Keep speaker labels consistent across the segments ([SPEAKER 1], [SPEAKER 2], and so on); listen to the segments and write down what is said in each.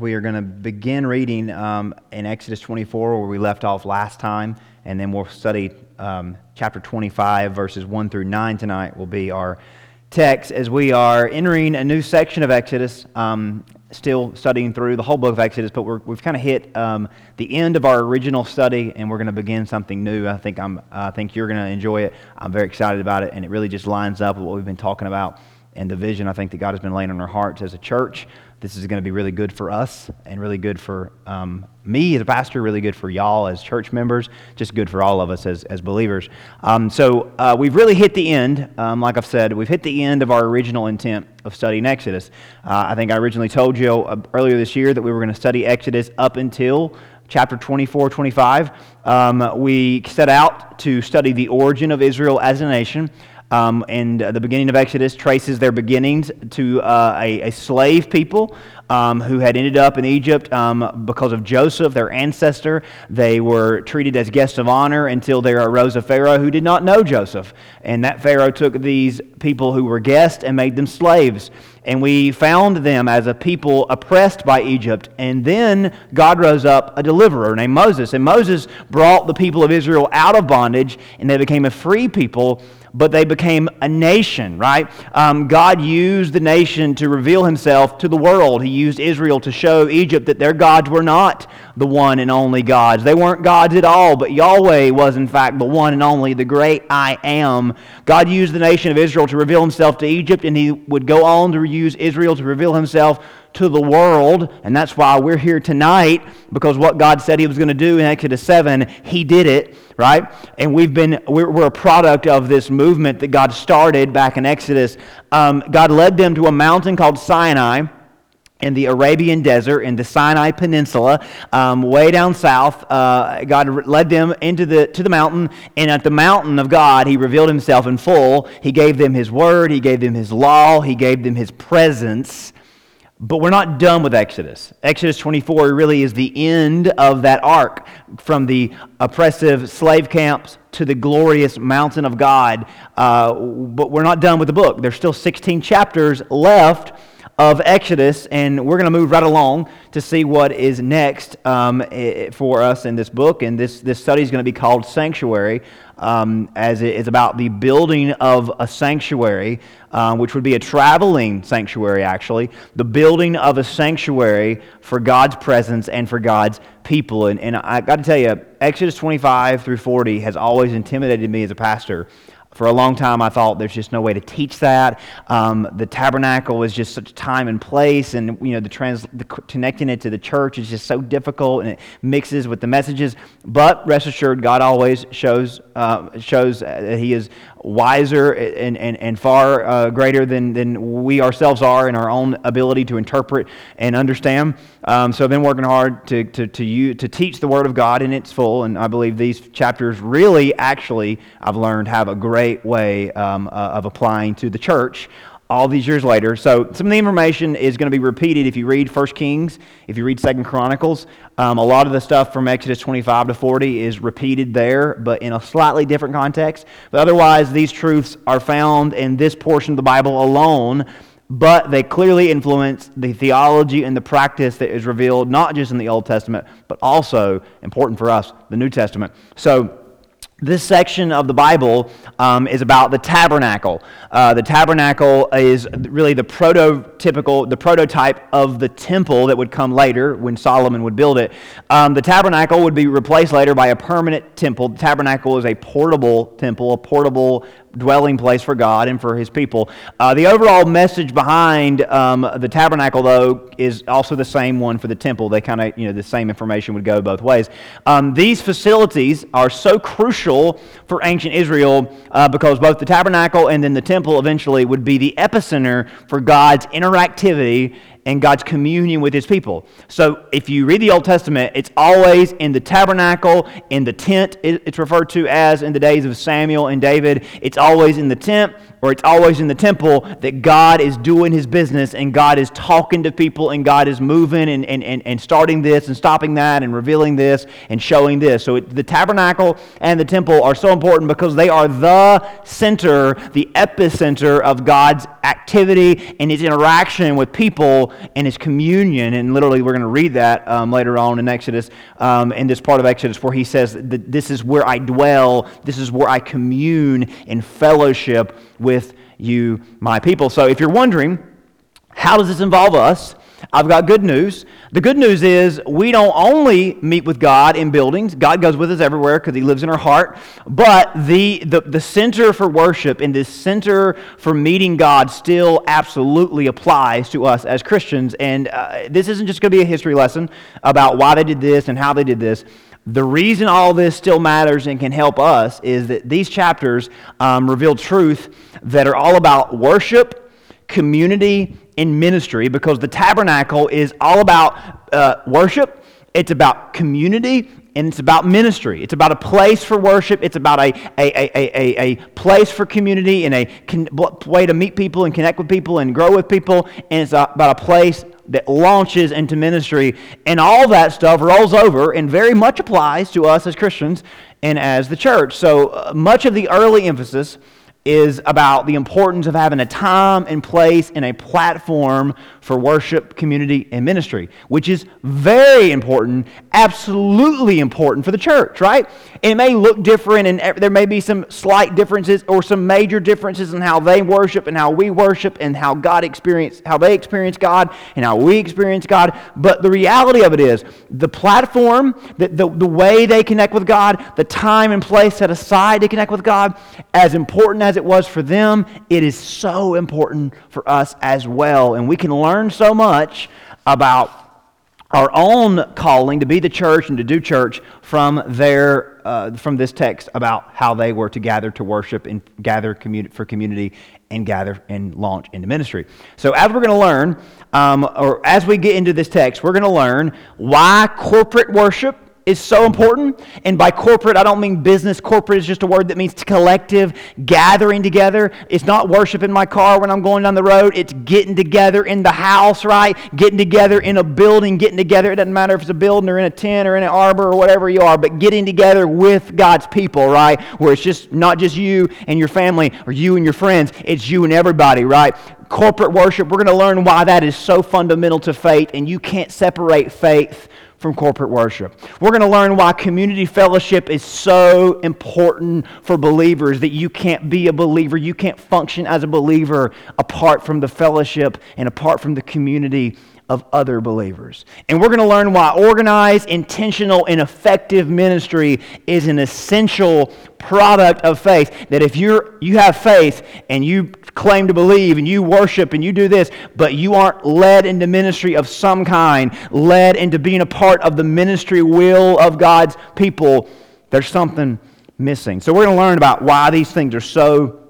[SPEAKER 1] We are going to begin reading um, in Exodus 24, where we left off last time, and then we'll study um, chapter 25, verses 1 through 9 tonight, will be our text as we are entering a new section of Exodus, um, still studying through the whole book of Exodus, but we have kind of hit um, the end of our original study, and we're going to begin something new. I think, I'm, I think you're going to enjoy it. I'm very excited about it, and it really just lines up with what we've been talking about and the vision I think that God has been laying on our hearts as a church this is going to be really good for us and really good for um, me as a pastor, really good for y'all as church members, just good for all of us as, as believers. Um, so uh, we've really hit the end. Um, like I've said, we've hit the end of our original intent of studying Exodus. Uh, I think I originally told you uh, earlier this year that we were going to study Exodus up until chapter 24, 25. Um, we set out to study the origin of Israel as a nation. Um, and uh, the beginning of Exodus traces their beginnings to uh, a, a, slave people um, who had ended up in Egypt um, because of Joseph, their ancestor. They were treated as guests of honor until there arose a Pharaoh who did not know Joseph. And that Pharaoh took these people who were guests and made them slaves. And we found them as a people oppressed by Egypt. And then God rose up a deliverer named Moses. And Moses brought the people of Israel out of bondage, and they became a free people but they became a nation, right? Um, God used the nation to reveal himself to the world. He used Israel to show Egypt that their gods were not the one and only gods. They weren't gods at all, but Yahweh was, in fact, the one and only, the great I am. God used the nation of Israel to reveal himself to Egypt, and he would go on to use Israel to reveal himself to the world. And that's why we're here tonight, because what God said he was going to do in Exodus 7, he did it right? And we've been, we're, we're a product of this movement that God started back in Exodus. Um, God led them to a mountain called Sinai in the Arabian desert, in the Sinai Peninsula, um, way down south. Uh, God led them into the, to the mountain, and at the mountain of God, He revealed Himself in full. He gave them His word, He gave them His law, He gave them His presence. But we're not done with Exodus. Exodus 24 really is the end of that arc from the oppressive slave camps to the glorious mountain of God. Uh, but we're not done with the book. There's still 16 chapters left of Exodus, and we're going to move right along to see what is next um, for us in this book. And this, this study is going to be called Sanctuary, um, as it is about the building of a sanctuary, uh, which would be a traveling sanctuary, actually. The building of a sanctuary for God's presence and for God's people. And, and I got to tell you, Exodus 25 through 40 has always intimidated me as a pastor. For a long time, I thought there's just no way to teach that. Um, the tabernacle is just such time and place, and you know the, trans, the connecting it to the church is just so difficult, and it mixes with the messages. But rest assured, God always shows uh, shows that He is wiser and, and, and far uh, greater than, than we ourselves are in our own ability to interpret and understand. Um, so I've been working hard to, to, to, you, to teach the Word of God in its full, and I believe these chapters really, actually, I've learned have a great way um, uh, of applying to the church all these years later. So some of the information is going to be repeated if you read 1 Kings, if you read 2 Chronicles. Um, a lot of the stuff from Exodus 25 to 40 is repeated there, but in a slightly different context. But otherwise, these truths are found in this portion of the Bible alone, but they clearly influence the theology and the practice that is revealed not just in the Old Testament, but also, important for us, the New Testament. So, this section of the Bible um, is about the tabernacle. Uh, the tabernacle is really the prototypical, the prototype of the temple that would come later when Solomon would build it. Um, the tabernacle would be replaced later by a permanent temple. The tabernacle is a portable temple, a portable dwelling place for God and for his people. Uh, the overall message behind um, the tabernacle, though, is also the same one for the temple. They kind of, you know, the same information would go both ways. Um, these facilities are so crucial for ancient Israel uh, because both the tabernacle and then the temple eventually would be the epicenter for God's interactivity and God's communion with his people. So if you read the Old Testament, it's always in the tabernacle, in the tent, it's referred to as in the days of Samuel and David. It's always in the tent or it's always in the temple that God is doing his business and God is talking to people and God is moving and, and, and, and starting this and stopping that and revealing this and showing this. So it, the tabernacle and the temple are so important because they are the center, the epicenter of God's activity and his interaction with people and his communion. And literally, we're going to read that um, later on in Exodus, um, in this part of Exodus, where he says that this is where I dwell, this is where I commune in fellowship with you, my people. So if you're wondering, how does this involve us? I've got good news. The good news is we don't only meet with God in buildings, God goes with us everywhere because He lives in our heart. But the, the, the center for worship and this center for meeting God still absolutely applies to us as Christians. And uh, this isn't just going to be a history lesson about why they did this and how they did this. The reason all this still matters and can help us is that these chapters um, reveal truth that are all about worship, community, and ministry because the tabernacle is all about uh, worship, it's about community, and it's about ministry. It's about a place for worship. It's about a, a, a, a, a place for community and a con- way to meet people and connect with people and grow with people. And it's about a place that launches into ministry. And all that stuff rolls over and very much applies to us as Christians and as the church. So uh, much of the early emphasis is about the importance of having a time and place and a platform for worship, community, and ministry, which is very important, absolutely important for the church, right? It may look different and there may be some slight differences or some major differences in how they worship and how we worship and how God experience how they experience God and how we experience God. But the reality of it is the platform, the, the, the way they connect with God, the time and place set aside to connect with God, as important as it was for them, it is so important for us as well. And we can learn so much about our own calling to be the church and to do church from their uh, from this text about how they were to gather to worship and gather for community and gather and launch into ministry. So as we're going to learn, um, or as we get into this text, we're going to learn why corporate worship is so important. And by corporate, I don't mean business. Corporate is just a word that means collective, gathering together. It's not worship in my car when I'm going down the road. It's getting together in the house, right? Getting together in a building, getting together. It doesn't matter if it's a building or in a tent or in an arbor or whatever you are, but getting together with God's people, right? Where it's just not just you and your family or you and your friends, it's you and everybody, right? Corporate worship, we're going to learn why that is so fundamental to faith, and you can't separate faith from corporate worship. We're going to learn why community fellowship is so important for believers that you can't be a believer, you can't function as a believer apart from the fellowship and apart from the community of other believers. And we're going to learn why organized, intentional, and effective ministry is an essential product of faith. That if you're you have faith and you claim to believe and you worship and you do this, but you aren't led into ministry of some kind, led into being a part of the ministry will of God's people, there's something missing. So we're going to learn about why these things are so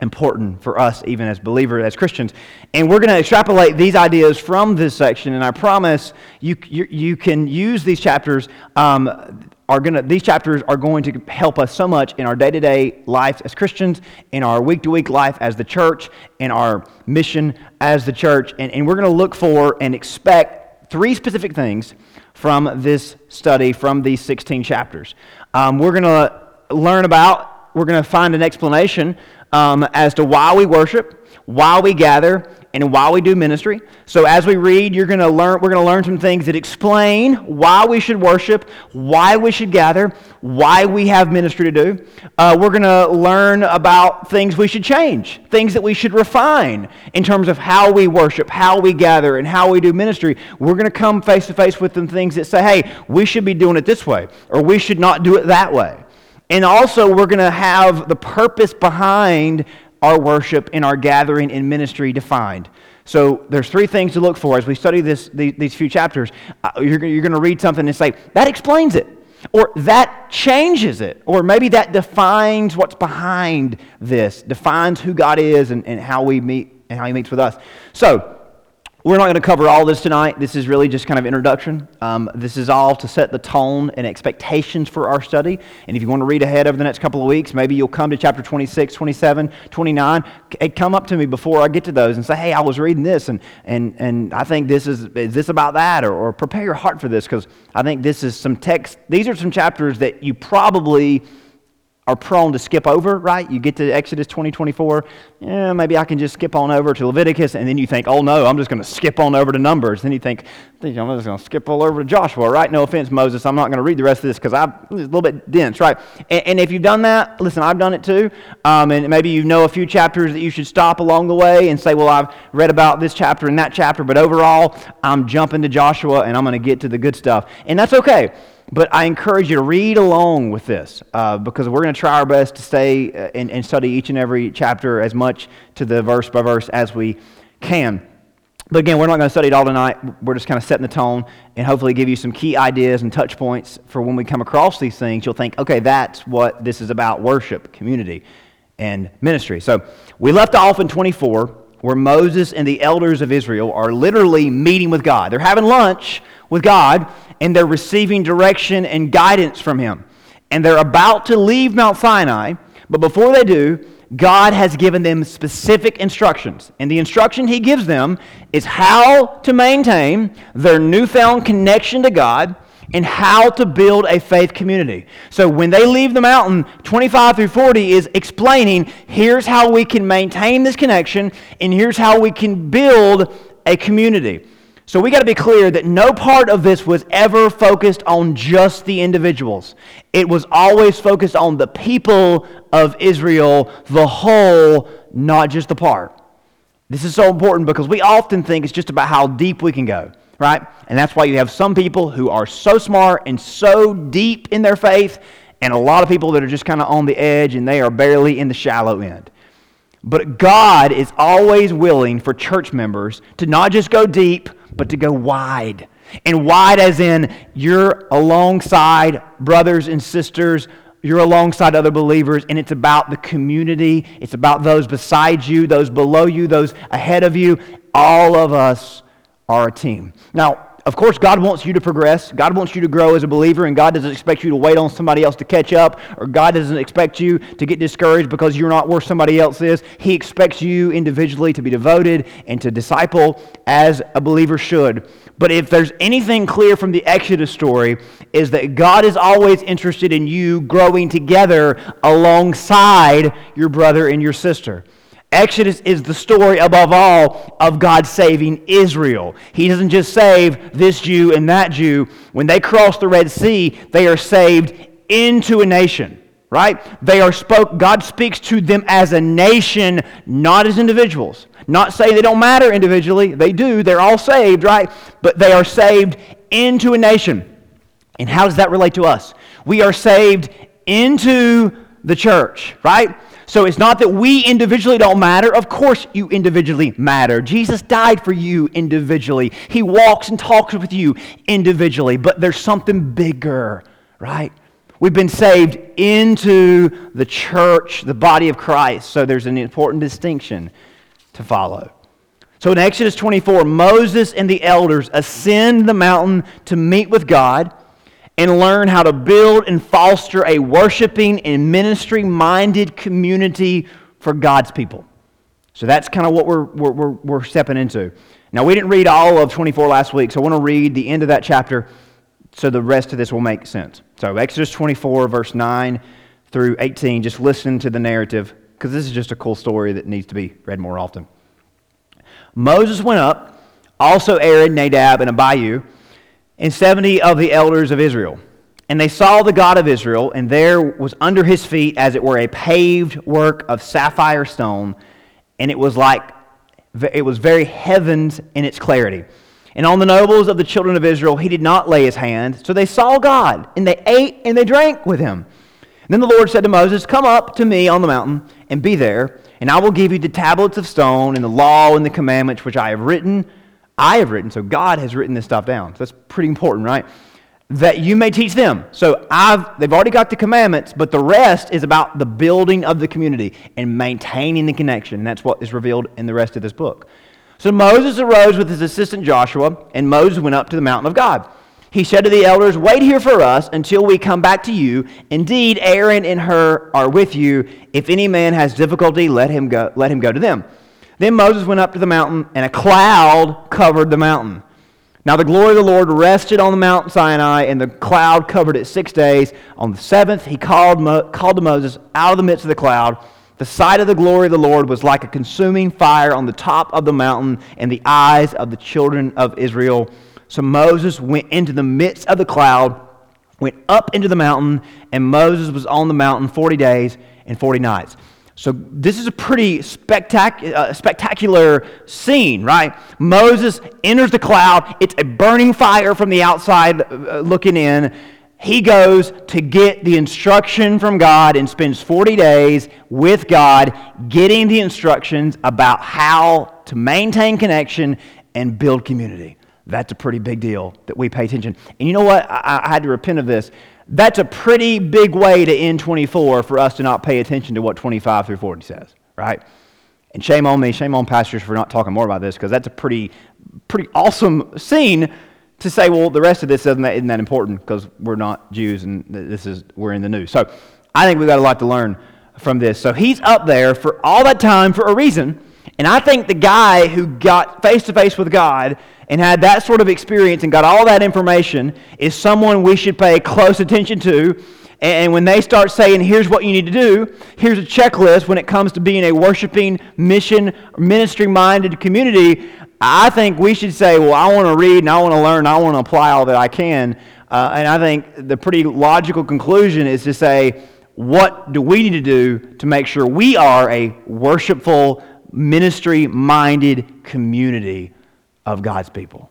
[SPEAKER 1] important for us, even as believers, as Christians. And we're going to extrapolate these ideas from this section, and I promise you, you, you can use these chapters. Um, are gonna, these chapters are going to help us so much in our day to day life as Christians, in our week to week life as the church, in our mission as the church. And, and we're going to look for and expect three specific things from this study, from these 16 chapters. Um, we're going to learn about, we're going to find an explanation um, as to why we worship, why we gather, and why we do ministry. So as we read, you're going to learn. We're going to learn some things that explain why we should worship, why we should gather, why we have ministry to do. Uh, we're going to learn about things we should change, things that we should refine in terms of how we worship, how we gather, and how we do ministry. We're going to come face to face with some things that say, "Hey, we should be doing it this way," or "We should not do it that way." And also, we're going to have the purpose behind our worship and our gathering in ministry defined. So there's three things to look for as we study this, these, these few chapters. Uh, you're, you're going to read something and say, that explains it. Or that changes it. Or maybe that defines what's behind this, defines who God is and, and how we meet and how he meets with us. So we're not going to cover all this tonight. This is really just kind of introduction. Um, this is all to set the tone and expectations for our study. And if you want to read ahead over the next couple of weeks, maybe you'll come to chapter 26, 27, 29. Come up to me before I get to those and say, hey, I was reading this, and, and, and I think this is, is this about that? Or, or prepare your heart for this, because I think this is some text. These are some chapters that you probably are prone to skip over, right? You get to Exodus 20, 24, yeah, maybe I can just skip on over to Leviticus, and then you think, oh no, I'm just going to skip on over to Numbers. Then you think, I'm just going to skip all over to Joshua, right? No offense, Moses, I'm not going to read the rest of this because it's a little bit dense, right? And, and, if you've done that, listen, I've done it too, um, and maybe you know a few chapters that you should stop along the way and say, well, I've read about this chapter and that chapter, but overall, I'm jumping to Joshua and I'm going to get to the good stuff. And that's okay. But I encourage you to read along with this uh, because we're going to try our best to stay uh, and, and study each and every chapter as much to the verse by verse as we can. But again, we're not going to study it all tonight. We're just kind of setting the tone and hopefully give you some key ideas and touch points for when we come across these things. You'll think, okay, that's what this is about worship, community, and ministry. So we left off in 24 where Moses and the elders of Israel are literally meeting with God. They're having lunch with God and they're receiving direction and guidance from Him. And they're about to leave Mount Sinai, but before they do, God has given them specific instructions. And the instruction He gives them is how to maintain their newfound connection to God and how to build a faith community. So when they leave the mountain, 25 through 40 is explaining here's how we can maintain this connection and here's how we can build a community. So we got to be clear that no part of this was ever focused on just the individuals. It was always focused on the people of Israel, the whole, not just the part. This is so important because we often think it's just about how deep we can go, right? And that's why you have some people who are so smart and so deep in their faith, and a lot of people that are just kind of on the edge and they are barely in the shallow end. But God is always willing for church members to not just go deep, but to go wide. And wide as in you're alongside brothers and sisters, you're alongside other believers, and it's about the community. It's about those beside you, those below you, those ahead of you. All of us are a team. Now, of course, God wants you to progress. God wants you to grow as a believer, and God doesn't expect you to wait on somebody else to catch up, or God doesn't expect you to get discouraged because you're not where somebody else is. He expects you individually to be devoted and to disciple as a believer should. But if there's anything clear from the Exodus story, is that God is always interested in you growing together alongside your brother and your sister. Exodus is the story above all of God saving Israel. He doesn't just save this Jew and that Jew. When they cross the Red Sea, they are saved into a nation, right? They are spoke God speaks to them as a nation, not as individuals. Not say they don't matter individually. They do. They're all saved, right? But they are saved into a nation. And how does that relate to us? We are saved into the church, right? So it's not that we individually don't matter. Of course, you individually matter. Jesus died for you individually, He walks and talks with you individually. But there's something bigger, right? We've been saved into the church, the body of Christ. So there's an important distinction to follow. So in Exodus 24, Moses and the elders ascend the mountain to meet with God and learn how to build and foster a worshiping and ministry minded community for God's people. So that's kind of what we're, we're, we're, stepping into. Now, we didn't read all of 24 last week, so I want to read the end of that chapter so the rest of this will make sense. So, Exodus 24, verse 9 through 18, just listen to the narrative because this is just a cool story that needs to be read more often. Moses went up, also Aaron, Nadab, and Abihu and 70 of the elders of Israel. And they saw the God of Israel, and there was under his feet, as it were, a paved work of sapphire stone, and it was like it was very heavens in its clarity. And on the nobles of the children of Israel he did not lay his hand. So they saw God, and they ate and they drank with him. And then the Lord said to Moses, Come up to me on the mountain and be there, and I will give you the tablets of stone and the law and the commandments which I have written I have written, so God has written this stuff down. So that's pretty important, right? That you may teach them. So I've, they've already got the commandments, but the rest is about the building of the community and maintaining the connection. And that's what is revealed in the rest of this book. So Moses arose with his assistant Joshua, and Moses went up to the mountain of God. He said to the elders, Wait here for us until we come back to you. Indeed, Aaron and Hur are with you. If any man has difficulty, let him go, let him go to them. Then Moses went up to the mountain, and a cloud covered the mountain. Now the glory of the Lord rested on the Mount Sinai, and the cloud covered it six days. On the seventh, he called, Mo- called to Moses out of the midst of the cloud. The sight of the glory of the Lord was like a consuming fire on the top of the mountain in the eyes of the children of Israel. So Moses went into the midst of the cloud, went up into the mountain, and Moses was on the mountain 40 days and 40 nights. So this is a pretty spectac- uh, spectacular scene, right? Moses enters the cloud. It's a burning fire from the outside uh, looking in. He goes to get the instruction from God and spends 40 days with God getting the instructions about how to maintain connection and build community. That's a pretty big deal that we pay attention. And you know what? I, I had to repent of this. That's a pretty big way to end 24 for us to not pay attention to what 25 through 40 says, right? And shame on me, shame on pastors for not talking more about this because that's a pretty, pretty awesome scene to say, well, the rest of this isn't that, isn't that important because we're not Jews and this is we're in the news. So I think we've got a lot to learn from this. So he's up there for all that time for a reason. And I think the guy who got face to face with God and had that sort of experience and got all that information is someone we should pay close attention to. And when they start saying, here's what you need to do, here's a checklist when it comes to being a worshiping, mission, ministry minded community, I think we should say, well, I want to read and I want to learn, and I want to apply all that I can. Uh, and I think the pretty logical conclusion is to say, what do we need to do to make sure we are a worshipful, ministry minded community of God's people.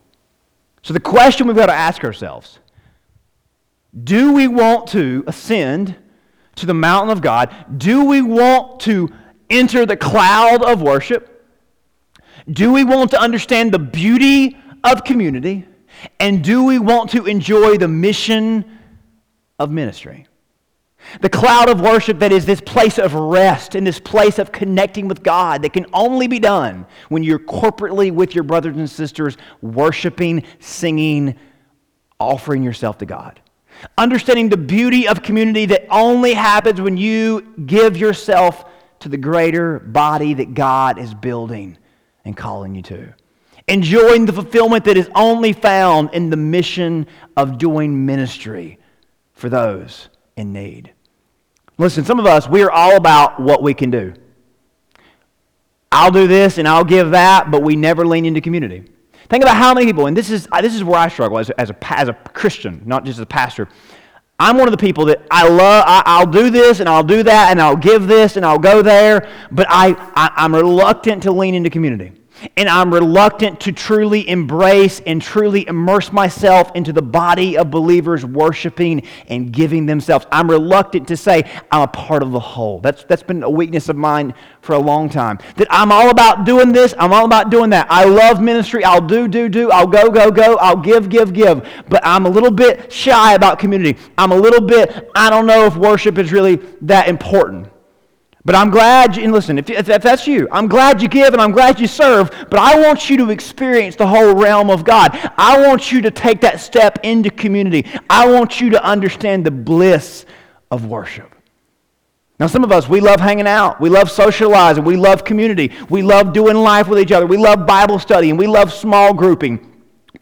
[SPEAKER 1] So the question we've got to ask ourselves do we want to ascend to the mountain of God? Do we want to enter the cloud of worship? Do we want to understand the beauty of community? And do we want to enjoy the mission of ministry? The cloud of worship that is this place of rest and this place of connecting with God that can only be done when you're corporately with your brothers and sisters, worshiping, singing, offering yourself to God. Understanding the beauty of community that only happens when you give yourself to the greater body that God is building and calling you to. Enjoying the fulfillment that is only found in the mission of doing ministry for those in need. Listen, some of us, we are all about what we can do. I'll do this and I'll give that, but we never lean into community. Think about how many people, and this is, uh, this is where I struggle as a, as, a, as a Christian, not just as a pastor. I'm one of the people that I love, I, will do this and I'll do that and I'll give this and I'll go there, but I, I, I'm reluctant to lean into community and I'm reluctant to truly embrace and truly immerse myself into the body of believers worshiping and giving themselves. I'm reluctant to say I'm a part of the whole. That's, that's been a weakness of mine for a long time. That I'm all about doing this, I'm all about doing that. I love ministry, I'll do, do, do, I'll go, go, go, I'll give, give, give. But I'm a little bit shy about community. I'm a little bit, I don't know if worship is really that important. But I'm glad, you, and listen, if, if, that's you, I'm glad you give and I'm glad you serve, but I want you to experience the whole realm of God. I want you to take that step into community. I want you to understand the bliss of worship. Now, some of us, we love hanging out. We love socializing. We love community. We love doing life with each other. We love Bible study and we love small grouping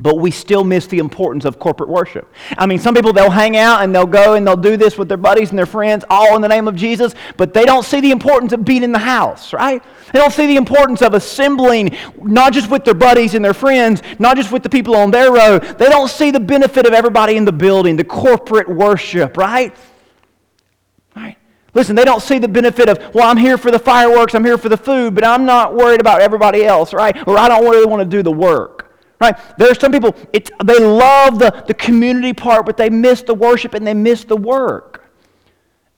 [SPEAKER 1] but we still miss the importance of corporate worship. I mean, some people, they'll hang out and they'll go and they'll do this with their buddies and their friends, all in the name of Jesus, but they don't see the importance of being in the house, right? They don't see the importance of assembling, not just with their buddies and their friends, not just with the people on their row. They don't see the benefit of everybody in the building, the corporate worship, right? Right? Listen, they don't see the benefit of, well, I'm here for the fireworks, I'm here for the food, but I'm not worried about everybody else, right? Or I don't really want to do the work. Right? There are some people, they love the, the community part, but they miss the worship and they miss the work.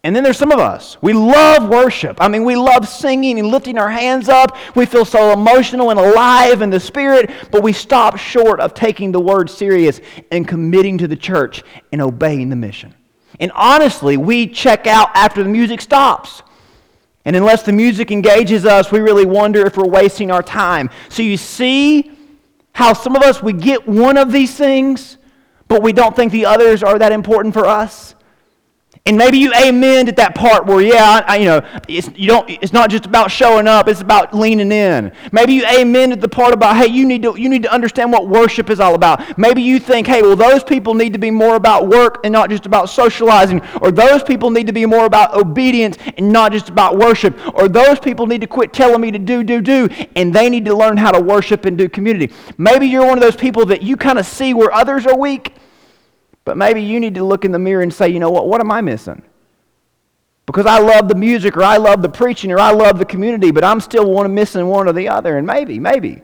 [SPEAKER 1] And then there's some of us. We love worship. I mean, we love singing and lifting our hands up. We feel so emotional and alive in the spirit, but we stop short of taking the word serious and committing to the church and obeying the mission. And honestly, we check out after the music stops. And unless the music engages us, we really wonder if we're wasting our time. So you see, how some of us, we get one of these things, but we don't think the others are that important for us. And maybe you amen at that part where, yeah, I, you know, it's, you don't, it's not just about showing up, it's about leaning in. Maybe you amen at the part about, hey, you need, to, you need to understand what worship is all about. Maybe you think, hey, well, those people need to be more about work and not just about socializing. Or those people need to be more about obedience and not just about worship. Or those people need to quit telling me to do, do, do, and they need to learn how to worship and do community. Maybe you're one of those people that you kind of see where others are weak but maybe you need to look in the mirror and say, you know what, what am I missing? Because I love the music or I love the preaching or I love the community, but I'm still one missing one or the other. And maybe, maybe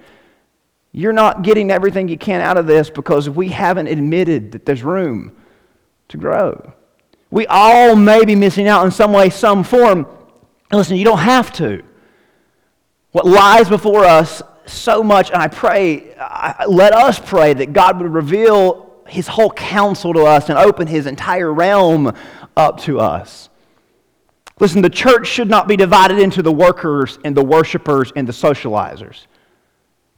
[SPEAKER 1] you're not getting everything you can out of this because we haven't admitted that there's room to grow. We all may be missing out in some way, some form. Listen, you don't have to. What lies before us so much, and I pray, I, let us pray that God would reveal his whole counsel to us and open his entire realm up to us. Listen, the church should not be divided into the workers and the worshipers and the socializers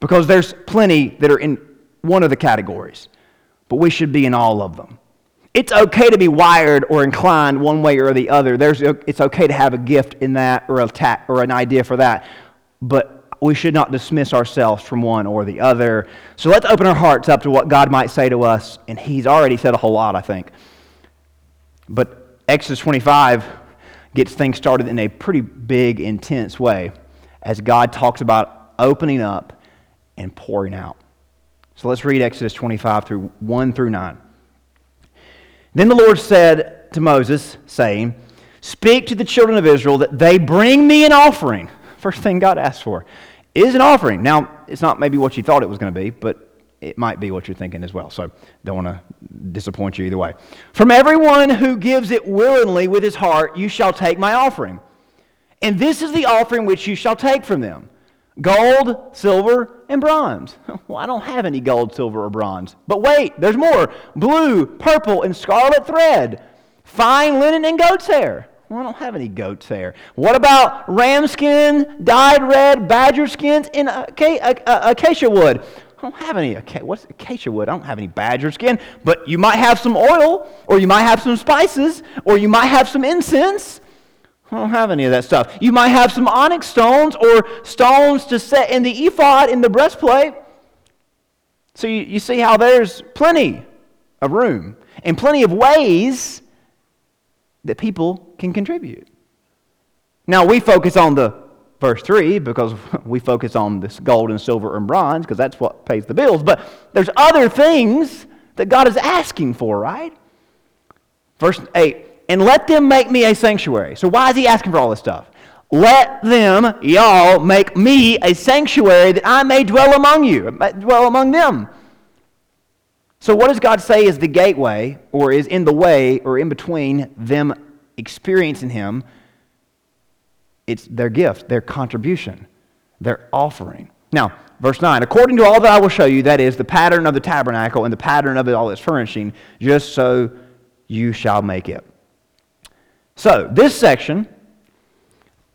[SPEAKER 1] because there's plenty that are in one of the categories, but we should be in all of them. It's okay to be wired or inclined one way or the other. There's, it's okay to have a gift in that or, a ta- or an idea for that, but we should not dismiss ourselves from one or the other. So let's open our hearts up to what God might say to us. And He's already said a whole lot, I think. But Exodus 25 gets things started in a pretty big, intense way as God talks about opening up and pouring out. So let's read Exodus 25 through 1 through 9. Then the Lord said to Moses, saying, Speak to the children of Israel that they bring me an offering. First thing God asked for is an offering. Now, it's not maybe what you thought it was going to be, but it might be what you're thinking as well. So don't want to disappoint you either way. From everyone who gives it willingly with his heart, you shall take my offering. And this is the offering which you shall take from them gold, silver, and bronze. Well, I don't have any gold, silver, or bronze. But wait, there's more blue, purple, and scarlet thread, fine linen, and goat's hair well, I don't have any goat's hair. What about ram skin, dyed red, badger skins, and acacia wood? I don't have any. What's acacia wood? I don't have any badger skin, but you might have some oil, or you might have some spices, or you might have some incense. I don't have any of that stuff. You might have some onyx stones or stones to set in the ephod in the breastplate. So you, you see how there's plenty of room and plenty of ways that people can contribute. Now, we focus on the verse 3 because we focus on this gold and silver and bronze because that's what pays the bills. But there's other things that God is asking for, right? Verse 8, and let them make me a sanctuary. So, why is he asking for all this stuff? Let them, y'all, make me a sanctuary that I may dwell among you, dwell among them. So, what does God say is the gateway, or is in the way, or in between them experiencing Him? It's their gift, their contribution, their offering. Now, verse 9 according to all that I will show you, that is the pattern of the tabernacle and the pattern of it, all its furnishing, just so you shall make it. So, this section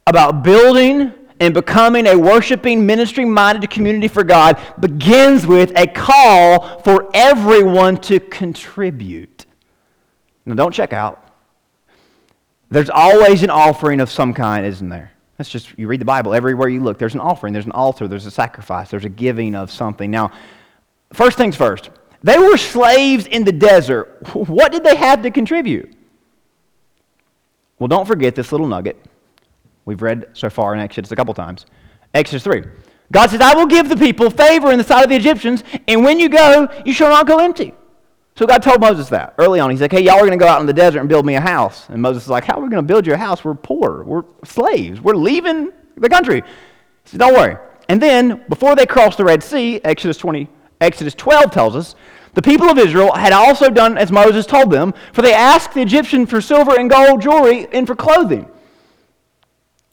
[SPEAKER 1] about building and becoming a worshiping, ministry minded community for God begins with a call for everyone to contribute. Now, don't check out. There's always an offering of some kind, isn't there? That's just, you read the Bible, everywhere you look, there's an offering, there's an altar, there's a sacrifice, there's a giving of something. Now, first things first, they were slaves in the desert. What did they have to contribute? Well, don't forget this little nugget. We've read so far in Exodus a couple times. Exodus 3. God says, I will give the people favor in the sight of the Egyptians, and when you go, you shall not go empty. So God told Moses that early on. He's like, hey, y'all are going to go out in the desert and build me a house. And Moses is like, how are we going to build you a house? We're poor. We're slaves. We're leaving the country. He says, don't worry. And then, before they crossed the Red Sea, Exodus, 20, Exodus 12 tells us, the people of Israel had also done as Moses told them, for they asked the Egyptian for silver and gold jewelry and for clothing.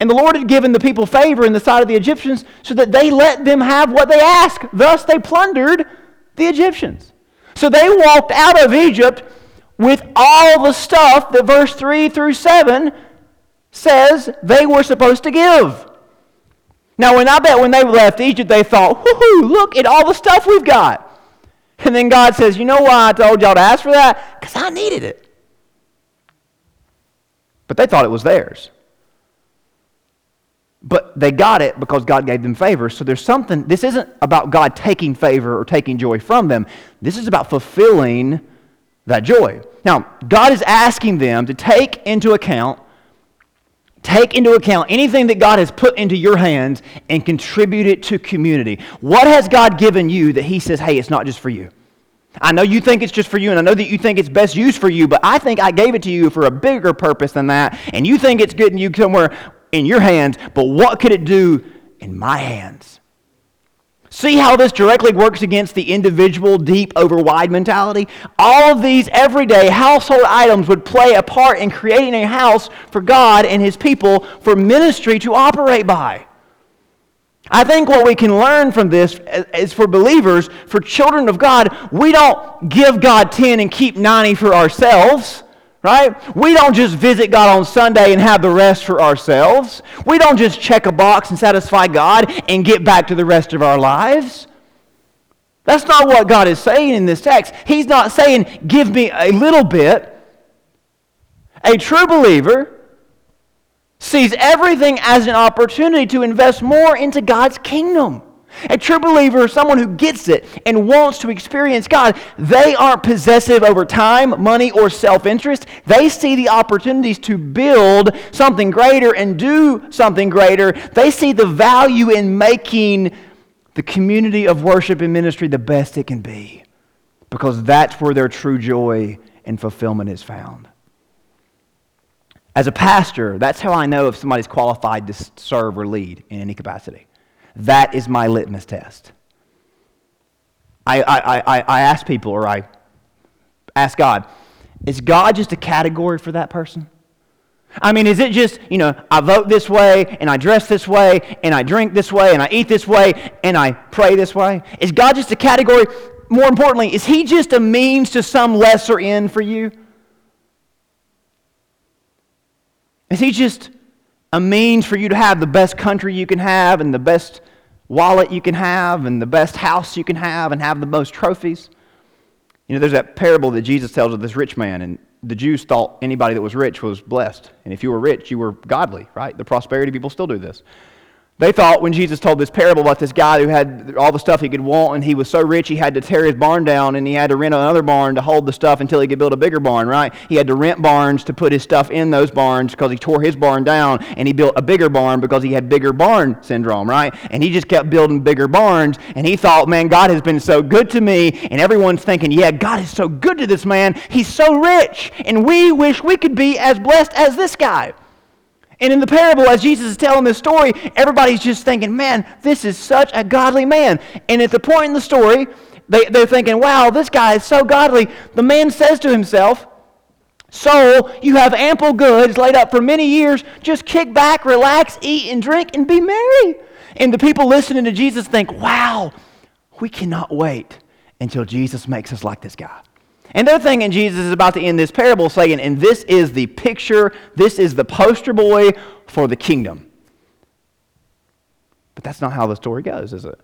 [SPEAKER 1] And the Lord had given the people favor in the sight of the Egyptians so that they let them have what they asked. Thus, they plundered the Egyptians. So they walked out of Egypt with all the stuff that verse 3 through 7 says they were supposed to give. Now, when I bet when they left Egypt, they thought, whoo, look at all the stuff we've got. And then God says, you know why I told y'all to ask for that? Because I needed it. but they thought it was theirs. But they got it because God gave them favor. So there's something, this isn't about God taking favor or taking joy from them. This is about fulfilling that joy. Now, God is asking them to take into account Take into account anything that God has put into your hands and contribute it to community. What has God given you that He says, hey, it's not just for you? I know you think it's just for you, and I know that you think it's best used for you, but I think I gave it to you for a bigger purpose than that, and you think it's getting you somewhere in your hands, but what could it do in my hands? See how this directly works against the individual deep over wide mentality? All of these everyday household items would play a part in creating a house for God and His people for ministry to operate by. I think what we can learn from this is for believers, for children of God, we don't give God 10 and keep 90 for ourselves right? We don't just visit God on Sunday and have the rest for ourselves. We don't just check a box and satisfy God and get back to the rest of our lives. That's not what God is saying in this text. He's not saying, give me a little bit. A true believer sees everything as an opportunity to invest more into God's kingdom. A true believer someone who gets it and wants to experience God. They aren't possessive over time, money, or self interest. They see the opportunities to build something greater and do something greater. They see the value in making the community of worship and ministry the best it can be because that's where their true joy and fulfillment is found. As a pastor, that's how I know if somebody's qualified to serve or lead in any capacity. That is my litmus test. I, I, I, I ask people, or I ask God, is God just a category for that person? I mean, is it just, you know, I vote this way, and I dress this way, and I drink this way, and I eat this way, and I pray this way? Is God just a category? More importantly, is He just a means to some lesser end for you? Is He just a means for you to have the best country you can have and the best wallet you can have and the best house you can have and have the most trophies. You know, there's that parable that Jesus tells of this rich man, and the Jews thought anybody that was rich was blessed. And if you were rich, you were godly, right? The prosperity people still do this. They thought when Jesus told this parable about this guy who had all the stuff he could want and he was so rich he had to tear his barn down and he had to rent another barn to hold the stuff until he could build a bigger barn, right? He had to rent barns to put his stuff in those barns because he tore his barn down and he built a bigger barn because he had bigger barn syndrome, right? And he just kept building bigger barns and he thought, man, God has been so good to me. And everyone's thinking, yeah, God is so good to this man. He's so rich. And we wish we could be as blessed as this guy. And in the parable, as Jesus is telling this story, everybody's just thinking, man, this is such a godly man. And at the point in the story, they, they're thinking, wow, this guy is so godly. The man says to himself, so you have ample goods laid up for many years. Just kick back, relax, eat, and drink, and be merry. And the people listening to Jesus think, wow, we cannot wait until Jesus makes us like this guy. And they're thinking Jesus is about to end this parable saying, and this is the picture, this is the poster boy for the kingdom. But that's not how the story goes, is it?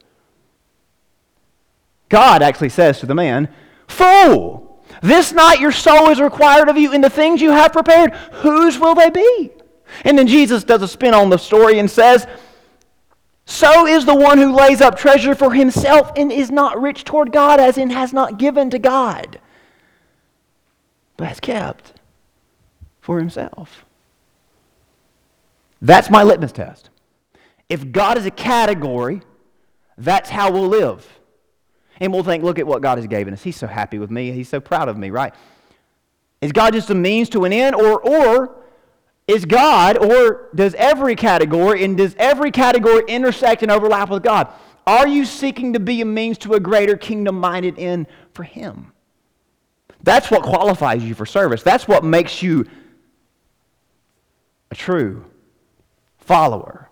[SPEAKER 1] God actually says to the man, Fool, this night your soul is required of you, and the things you have prepared, whose will they be? And then Jesus does a spin on the story and says, So is the one who lays up treasure for himself and is not rich toward God, as in has not given to God but has kept for himself. That's my litmus test. If God is a category, that's how we'll live. And we'll think, look at what God has given us. He's so happy with me. He's so proud of me, right? Is God just a means to an end? Or, or is God, or does every category, and does every category intersect and overlap with God? Are you seeking to be a means to a greater kingdom minded end for Him? That's what qualifies you for service. That's what makes you a true follower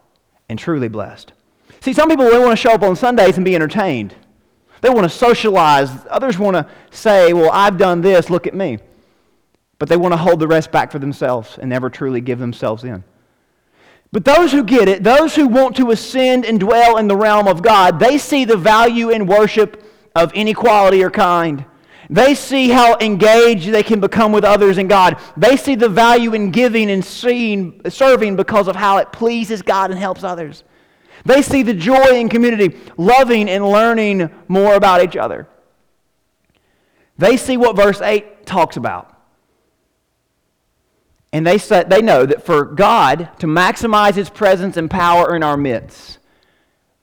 [SPEAKER 1] and truly blessed. See, some people they want to show up on Sundays and be entertained. They want to socialize. Others want to say, Well, I've done this, look at me. But they want to hold the rest back for themselves and never truly give themselves in. But those who get it, those who want to ascend and dwell in the realm of God, they see the value in worship of any quality or kind. They see how engaged they can become with others in God. They see the value in giving and seeing, serving because of how it pleases God and helps others. They see the joy in community, loving and learning more about each other. They see what verse 8 talks about. And they, say, they know that for God to maximize his presence and power in our midst,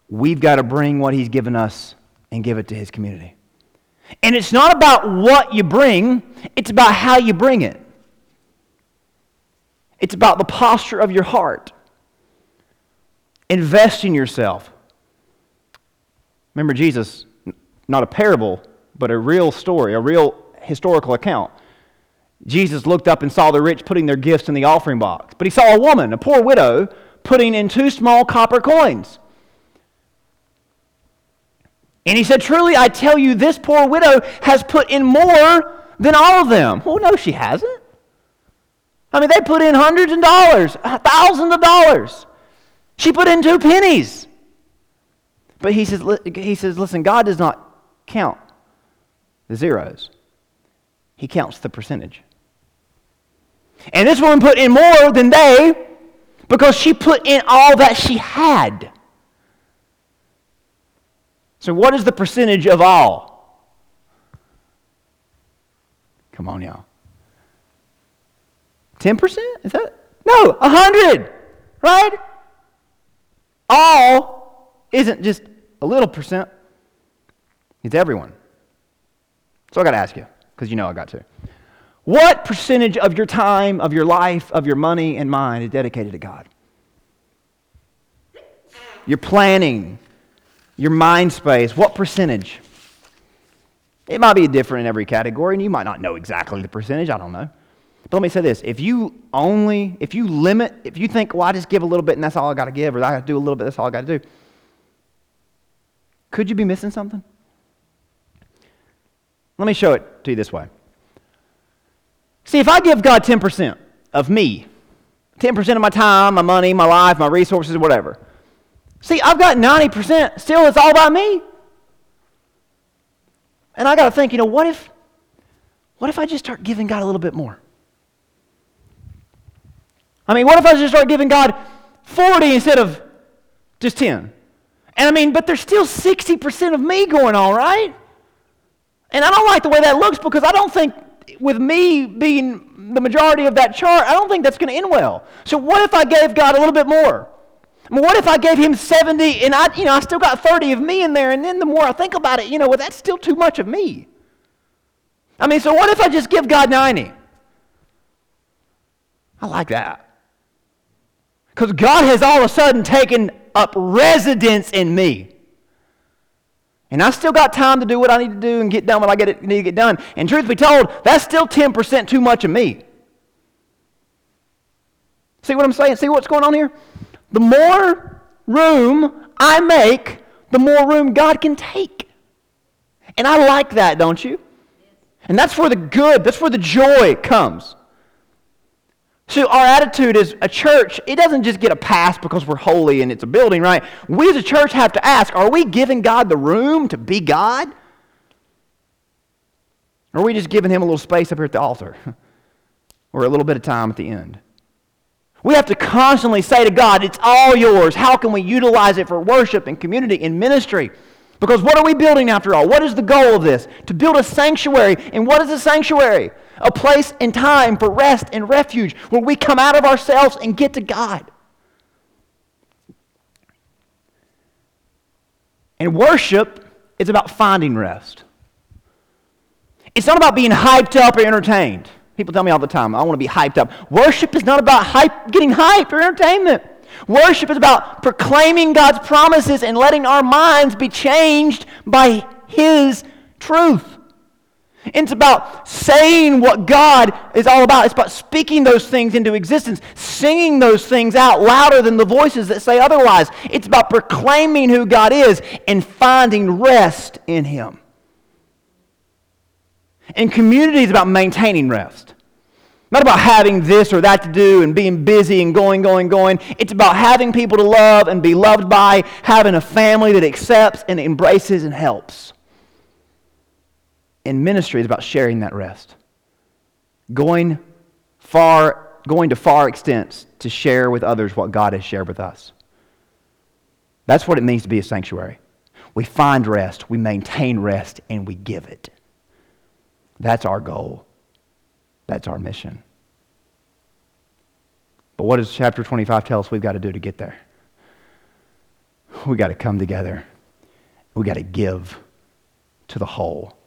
[SPEAKER 1] we've got to bring what he's given us and give it to his community. And it's not about what you bring, it's about how you bring it. It's about the posture of your heart. Invest in yourself. Remember, Jesus, not a parable, but a real story, a real historical account. Jesus looked up and saw the rich putting their gifts in the offering box. But he saw a woman, a poor widow, putting in two small copper coins. And he said, Truly, I tell you, this poor widow has put in more than all of them. Well, no, she hasn't. I mean, they put in hundreds of dollars, uh, thousands of dollars. She put in two pennies. But he says, he says, listen, God does not count the zeros, He counts the percentage. And this woman put in more than they because she put in all that she had. So, what is the percentage of all? Come on, y'all. 10%? Is that? No, 100, right? all isn't just a little percent, it's everyone. So I got to ask you, because you know I got to. What percentage of your time, of your life, of your money and mine is dedicated to God? Your planning, your mind space, what percentage? It might be different in every category, and you might not know exactly the percentage. I don't know. But let me say this if you only, if you limit, if you think, well, I just give a little bit and that's all I got to give, or I got to do a little bit, that's all I got to do, could you be missing something? Let me show it to you this way. See, if I give God 10% of me, 10% of my time, my money, my life, my resources, whatever. See, I've got 90%, still it's all about me. And I got to think, you know, what if what if I just start giving God a little bit more? I mean, what if I just start giving God 40 instead of just 10? And I mean, but there's still 60% of me going on, right? And I don't like the way that looks because I don't think, with me being the majority of that chart, I don't think that's going to end well. So what if I gave God a little bit more? I mean, what if I gave him 70 and I, you know, I still got 30 of me in there, and then the more I think about it, you know, well, that's still too much of me. I mean, so what if I just give God 90? I like that. Because God has all of a sudden taken up residence in me. And I still got time to do what I need to do and get done what I get, it, need to get done. And truth be told, that's still 10% too much of me. See what I'm saying? See what's going on here? The more room I make, the more room God can take. And I like that, don't you? And that's where the good, that's where the joy comes. So our attitude as a church, it doesn't just get a pass because we're holy and it's a building, right? We as a church have to ask, are we giving God the room to be God? Or are we just giving him a little space up here at the altar? or a little bit of time at the end? We have to constantly say to God, it's all yours. How can we utilize it for worship and community and ministry? Because what are we building after all? What is the goal of this? To build a sanctuary. And what is a sanctuary? a place and time for rest and refuge where we come out of ourselves and get to God. And worship is about finding rest. It's not about being hyped up or entertained. People tell me all the time, I want to be hyped up. Worship is not about hype, getting hyped or entertainment. Worship is about proclaiming God's promises and letting our minds be changed by His truth. It's about saying what God is all about. It's about speaking those things into existence, singing those things out louder than the voices that say otherwise. It's about proclaiming who God is and finding rest in Him. And community is about maintaining rest. Not about having this or that to do and being busy and going, going, going. It's about having people to love and be loved by, having a family that accepts and embraces and helps. And ministry is about sharing that rest. Going far, going to far extents to share with others what God has shared with us. That's what it means to be a sanctuary. We find rest, we maintain rest, and we give it. That's our goal. That's our mission. But what does chapter 25 tell us we've got to do to get there? We've got to come together. We've got to give to the whole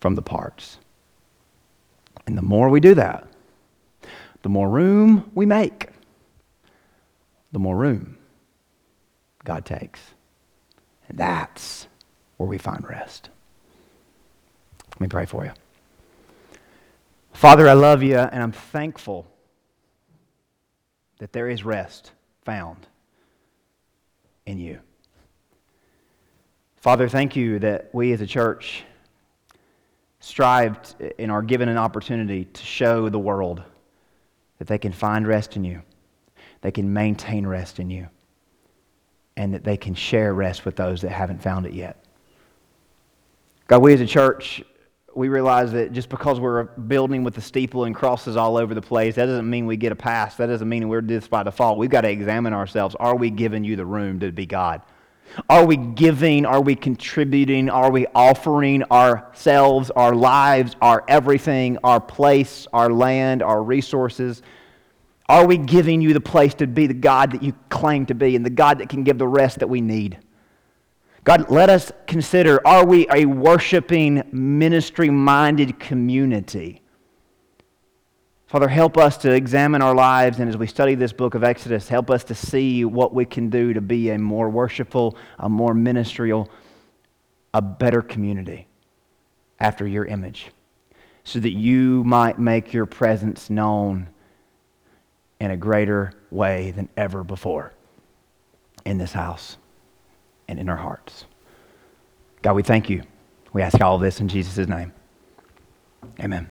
[SPEAKER 1] from the parts. And the more we do that, the more room we make, the more room God takes. And that's where we find rest. Let me pray for you. Father, I love you, and I'm thankful that there is rest found in you. Father, thank you that we as a church strive and are given an opportunity to show the world that they can find rest in you, they can maintain rest in you, and that they can share rest with those that haven't found it yet. God, we as a church, we realize that just because we're a building with a steeple and crosses all over the place, that doesn't mean we get a pass. That doesn't mean we're this by default. We've got to examine ourselves. Are we giving you the room to be God? Are we giving? Are we contributing? Are we offering ourselves, our lives, our everything, our place, our land, our resources? Are we giving you the place to be the God that you claim to be and the God that can give the rest that we need? God, let us consider are we a worshiping, ministry minded community? Father, help us to examine our lives, and as we study this book of Exodus, help us to see what we can do to be a more worshipful, a more ministerial, a better community after your image, so that you might make your presence known in a greater way than ever before in this house and in our hearts. God, we thank you. We ask all this in Jesus' name. Amen.